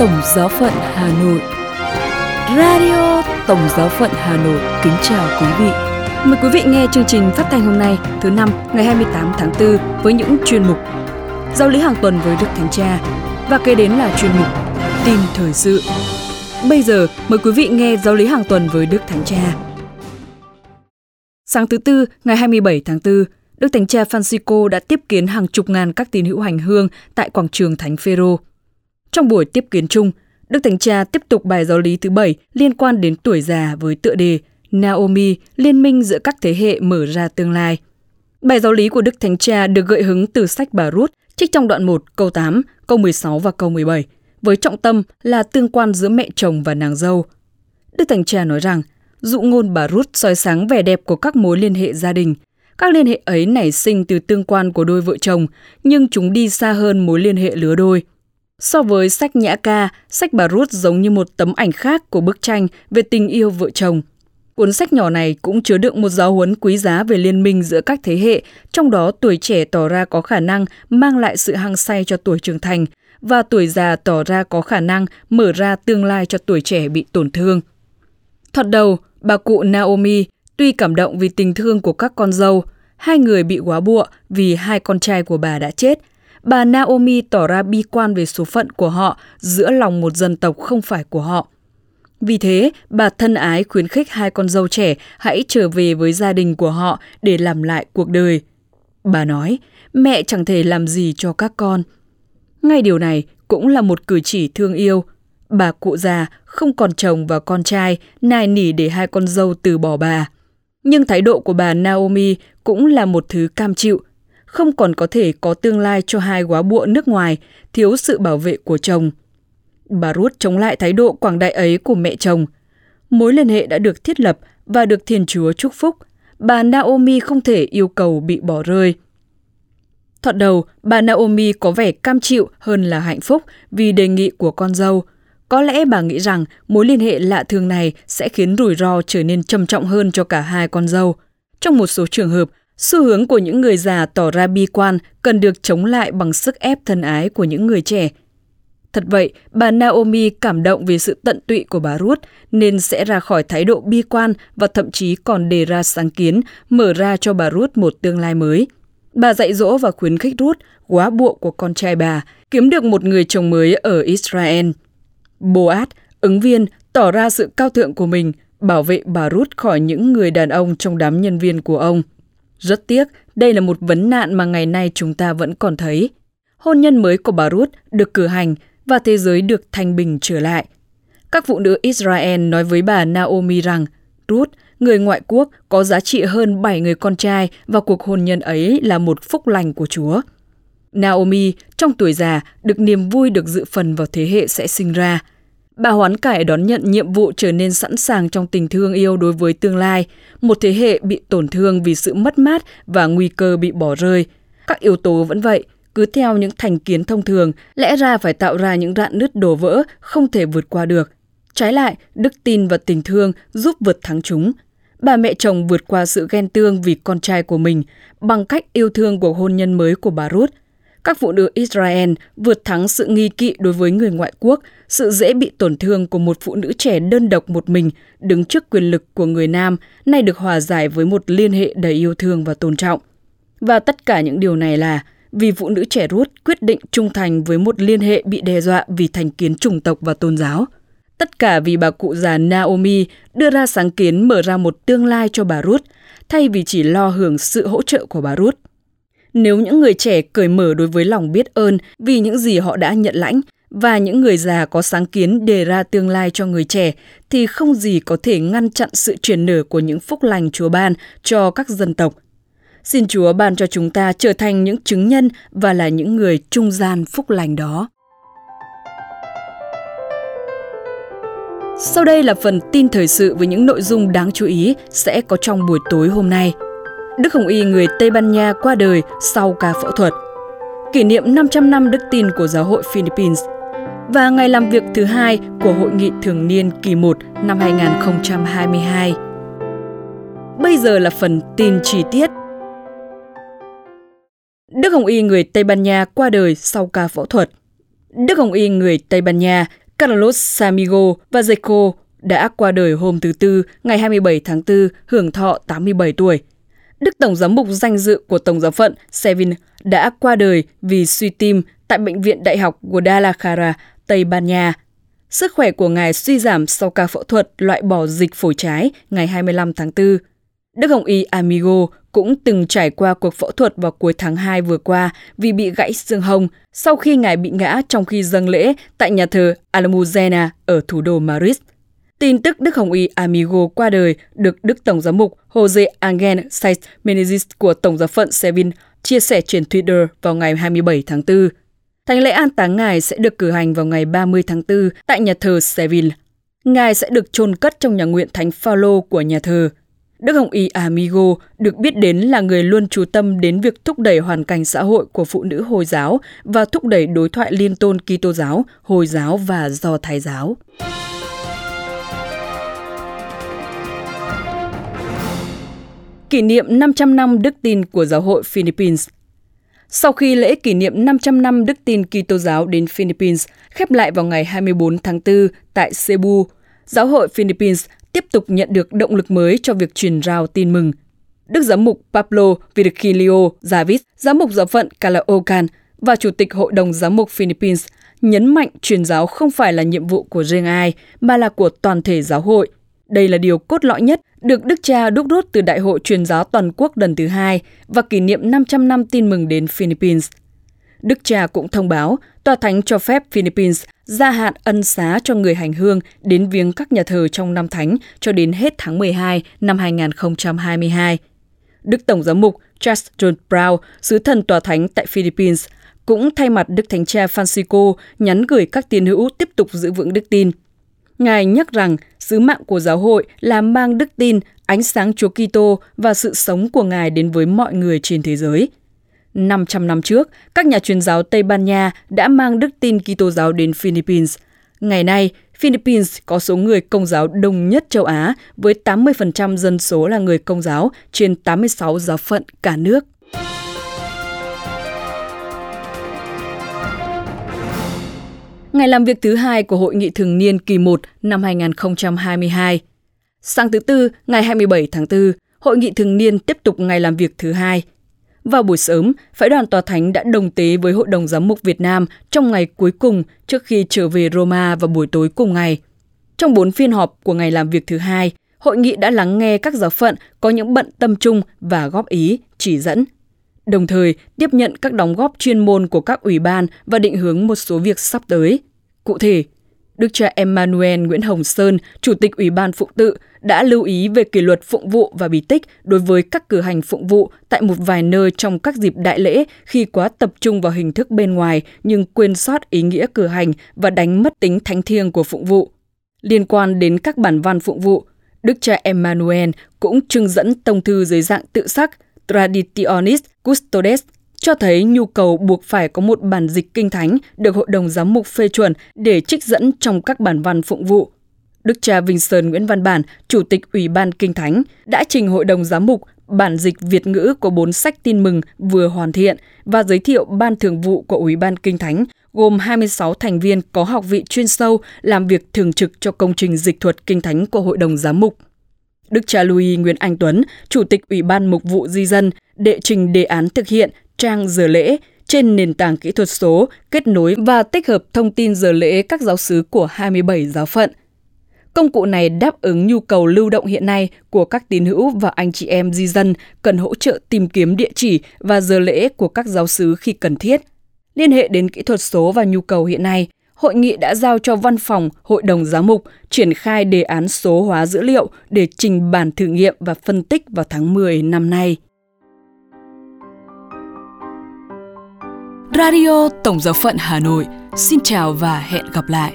Tổng Giáo phận Hà Nội Radio Tổng Giáo phận Hà Nội kính chào quý vị. Mời quý vị nghe chương trình phát thanh hôm nay thứ năm ngày 28 tháng 4 với những chuyên mục Giáo lý hàng tuần với Đức Thánh Cha và kế đến là chuyên mục Tin thời sự. Bây giờ mời quý vị nghe giáo lý hàng tuần với Đức Thánh Cha. Sáng thứ Tư, ngày 27 tháng 4, Đức Thánh Cha Francisco đã tiếp kiến hàng chục ngàn các tín hữu hành hương tại quảng trường Thánh Phêrô. Trong buổi tiếp kiến chung, Đức Thánh Cha tiếp tục bài giáo lý thứ bảy liên quan đến tuổi già với tựa đề Naomi, liên minh giữa các thế hệ mở ra tương lai. Bài giáo lý của Đức Thánh Cha được gợi hứng từ sách Bà Rút, trích trong đoạn 1, câu 8, câu 16 và câu 17, với trọng tâm là tương quan giữa mẹ chồng và nàng dâu. Đức Thánh Cha nói rằng, dụ ngôn Bà Rút soi sáng vẻ đẹp của các mối liên hệ gia đình. Các liên hệ ấy nảy sinh từ tương quan của đôi vợ chồng, nhưng chúng đi xa hơn mối liên hệ lứa đôi – So với sách Nhã Ca, sách Bà Rút giống như một tấm ảnh khác của bức tranh về tình yêu vợ chồng. Cuốn sách nhỏ này cũng chứa đựng một giáo huấn quý giá về liên minh giữa các thế hệ, trong đó tuổi trẻ tỏ ra có khả năng mang lại sự hăng say cho tuổi trưởng thành và tuổi già tỏ ra có khả năng mở ra tương lai cho tuổi trẻ bị tổn thương. Thoạt đầu, bà cụ Naomi tuy cảm động vì tình thương của các con dâu, hai người bị quá bụa vì hai con trai của bà đã chết – bà Naomi tỏ ra bi quan về số phận của họ giữa lòng một dân tộc không phải của họ. Vì thế, bà thân ái khuyến khích hai con dâu trẻ hãy trở về với gia đình của họ để làm lại cuộc đời. Bà nói, mẹ chẳng thể làm gì cho các con. Ngay điều này cũng là một cử chỉ thương yêu. Bà cụ già không còn chồng và con trai, nài nỉ để hai con dâu từ bỏ bà. Nhưng thái độ của bà Naomi cũng là một thứ cam chịu, không còn có thể có tương lai cho hai góa bụa nước ngoài, thiếu sự bảo vệ của chồng. Bà Ruth chống lại thái độ quảng đại ấy của mẹ chồng. Mối liên hệ đã được thiết lập và được Thiên Chúa chúc phúc. Bà Naomi không thể yêu cầu bị bỏ rơi. Thoạt đầu, bà Naomi có vẻ cam chịu hơn là hạnh phúc vì đề nghị của con dâu. Có lẽ bà nghĩ rằng mối liên hệ lạ thường này sẽ khiến rủi ro trở nên trầm trọng hơn cho cả hai con dâu. Trong một số trường hợp, Xu hướng của những người già tỏ ra bi quan cần được chống lại bằng sức ép thân ái của những người trẻ. Thật vậy, bà Naomi cảm động vì sự tận tụy của bà Ruth nên sẽ ra khỏi thái độ bi quan và thậm chí còn đề ra sáng kiến mở ra cho bà Ruth một tương lai mới. Bà dạy dỗ và khuyến khích Ruth, quá buộc của con trai bà, kiếm được một người chồng mới ở Israel. Boaz, ứng viên, tỏ ra sự cao thượng của mình, bảo vệ bà Ruth khỏi những người đàn ông trong đám nhân viên của ông. Rất tiếc, đây là một vấn nạn mà ngày nay chúng ta vẫn còn thấy. Hôn nhân mới của bà Ruth được cử hành và thế giới được thanh bình trở lại. Các phụ nữ Israel nói với bà Naomi rằng Ruth, người ngoại quốc, có giá trị hơn 7 người con trai và cuộc hôn nhân ấy là một phúc lành của Chúa. Naomi, trong tuổi già, được niềm vui được dự phần vào thế hệ sẽ sinh ra – Bà hoán cải đón nhận nhiệm vụ trở nên sẵn sàng trong tình thương yêu đối với tương lai, một thế hệ bị tổn thương vì sự mất mát và nguy cơ bị bỏ rơi. Các yếu tố vẫn vậy, cứ theo những thành kiến thông thường, lẽ ra phải tạo ra những rạn nứt đổ vỡ không thể vượt qua được. Trái lại, đức tin và tình thương giúp vượt thắng chúng. Bà mẹ chồng vượt qua sự ghen tương vì con trai của mình bằng cách yêu thương của hôn nhân mới của bà Ruth các phụ nữ Israel vượt thắng sự nghi kỵ đối với người ngoại quốc, sự dễ bị tổn thương của một phụ nữ trẻ đơn độc một mình đứng trước quyền lực của người nam, nay được hòa giải với một liên hệ đầy yêu thương và tôn trọng. Và tất cả những điều này là vì phụ nữ trẻ rút quyết định trung thành với một liên hệ bị đe dọa vì thành kiến chủng tộc và tôn giáo. Tất cả vì bà cụ già Naomi đưa ra sáng kiến mở ra một tương lai cho bà Ruth, thay vì chỉ lo hưởng sự hỗ trợ của bà Ruth. Nếu những người trẻ cởi mở đối với lòng biết ơn vì những gì họ đã nhận lãnh và những người già có sáng kiến đề ra tương lai cho người trẻ thì không gì có thể ngăn chặn sự truyền nở của những phúc lành Chúa ban cho các dân tộc. Xin Chúa ban cho chúng ta trở thành những chứng nhân và là những người trung gian phúc lành đó. Sau đây là phần tin thời sự với những nội dung đáng chú ý sẽ có trong buổi tối hôm nay – Đức Hồng Y, người Tây Ban Nha qua đời sau ca phẫu thuật. Kỷ niệm 500 năm đức tin của giáo hội Philippines và ngày làm việc thứ hai của Hội nghị thường niên kỳ 1 năm 2022. Bây giờ là phần tin chi tiết. Đức Hồng Y người Tây Ban Nha qua đời sau ca phẫu thuật. Đức Hồng Y người Tây Ban Nha Carlos Samigo và Zeko đã qua đời hôm thứ Tư ngày 27 tháng 4 hưởng thọ 87 tuổi. Đức Tổng giám mục danh dự của Tổng giáo phận Sevin đã qua đời vì suy tim tại Bệnh viện Đại học Guadalajara, Tây Ban Nha. Sức khỏe của ngài suy giảm sau ca phẫu thuật loại bỏ dịch phổi trái ngày 25 tháng 4. Đức Hồng Y Amigo cũng từng trải qua cuộc phẫu thuật vào cuối tháng 2 vừa qua vì bị gãy xương hông sau khi ngài bị ngã trong khi dâng lễ tại nhà thờ Almudena ở thủ đô Madrid. Tin tức Đức Hồng Y Amigo qua đời được Đức Tổng giám mục Jose Angel Saiz Menezes của Tổng giáo phận Seville chia sẻ trên Twitter vào ngày 27 tháng 4. Thánh lễ an táng ngài sẽ được cử hành vào ngày 30 tháng 4 tại nhà thờ Seville. Ngài sẽ được chôn cất trong nhà nguyện Thánh Phaolô của nhà thờ. Đức Hồng Y Amigo được biết đến là người luôn chú tâm đến việc thúc đẩy hoàn cảnh xã hội của phụ nữ Hồi giáo và thúc đẩy đối thoại liên tôn Kitô giáo, Hồi giáo và Do Thái giáo. Kỷ niệm 500 năm đức tin của giáo hội Philippines sau khi lễ kỷ niệm 500 năm đức tin Kitô giáo đến Philippines khép lại vào ngày 24 tháng 4 tại Cebu, giáo hội Philippines tiếp tục nhận được động lực mới cho việc truyền rao tin mừng. Đức giám mục Pablo Virgilio Javis, giám mục giáo phận Caloocan và chủ tịch Hội đồng giám mục Philippines nhấn mạnh truyền giáo không phải là nhiệm vụ của riêng ai, mà là của toàn thể giáo hội. Đây là điều cốt lõi nhất được Đức Cha đúc rút từ Đại hội truyền giáo toàn quốc lần thứ hai và kỷ niệm 500 năm tin mừng đến Philippines. Đức Cha cũng thông báo Tòa Thánh cho phép Philippines gia hạn ân xá cho người hành hương đến viếng các nhà thờ trong năm thánh cho đến hết tháng 12 năm 2022. Đức Tổng giám mục Charles John Brown, sứ thần tòa thánh tại Philippines, cũng thay mặt Đức Thánh Cha Francisco nhắn gửi các tín hữu tiếp tục giữ vững đức tin. Ngài nhắc rằng sứ mạng của giáo hội là mang đức tin, ánh sáng Chúa Kitô và sự sống của Ngài đến với mọi người trên thế giới – 500 năm trước, các nhà truyền giáo Tây Ban Nha đã mang đức tin Kitô giáo đến Philippines. Ngày nay, Philippines có số người công giáo đông nhất châu Á với 80% dân số là người công giáo trên 86 giáo phận cả nước. Ngày làm việc thứ hai của Hội nghị thường niên kỳ 1 năm 2022. Sáng thứ Tư, ngày 27 tháng 4, Hội nghị thường niên tiếp tục ngày làm việc thứ hai – vào buổi sớm, phái đoàn tòa thánh đã đồng tế với Hội đồng Giám mục Việt Nam trong ngày cuối cùng trước khi trở về Roma vào buổi tối cùng ngày. Trong bốn phiên họp của ngày làm việc thứ hai, hội nghị đã lắng nghe các giáo phận có những bận tâm chung và góp ý, chỉ dẫn. Đồng thời, tiếp nhận các đóng góp chuyên môn của các ủy ban và định hướng một số việc sắp tới. Cụ thể, Đức cha Emmanuel Nguyễn Hồng Sơn, Chủ tịch Ủy ban Phụng tự, đã lưu ý về kỷ luật phụng vụ và bí tích đối với các cử hành phụng vụ tại một vài nơi trong các dịp đại lễ khi quá tập trung vào hình thức bên ngoài nhưng quên sót ý nghĩa cử hành và đánh mất tính thánh thiêng của phụng vụ. Liên quan đến các bản văn phụng vụ, Đức cha Emmanuel cũng trưng dẫn tông thư dưới dạng tự sắc Traditionis Custodes cho thấy nhu cầu buộc phải có một bản dịch kinh thánh được Hội đồng Giám mục phê chuẩn để trích dẫn trong các bản văn phụng vụ. Đức cha Vinh Sơn Nguyễn Văn Bản, Chủ tịch Ủy ban Kinh Thánh, đã trình Hội đồng Giám mục bản dịch Việt ngữ của bốn sách tin mừng vừa hoàn thiện và giới thiệu Ban Thường vụ của Ủy ban Kinh Thánh, gồm 26 thành viên có học vị chuyên sâu làm việc thường trực cho công trình dịch thuật Kinh Thánh của Hội đồng Giám mục. Đức cha Louis Nguyễn Anh Tuấn, Chủ tịch Ủy ban Mục vụ Di dân, đệ trình đề án thực hiện trang giờ lễ trên nền tảng kỹ thuật số, kết nối và tích hợp thông tin giờ lễ các giáo sứ của 27 giáo phận. Công cụ này đáp ứng nhu cầu lưu động hiện nay của các tín hữu và anh chị em di dân cần hỗ trợ tìm kiếm địa chỉ và giờ lễ của các giáo sứ khi cần thiết. Liên hệ đến kỹ thuật số và nhu cầu hiện nay, hội nghị đã giao cho văn phòng Hội đồng Giám mục triển khai đề án số hóa dữ liệu để trình bản thử nghiệm và phân tích vào tháng 10 năm nay. Radio Tổng giáo phận Hà Nội xin chào và hẹn gặp lại.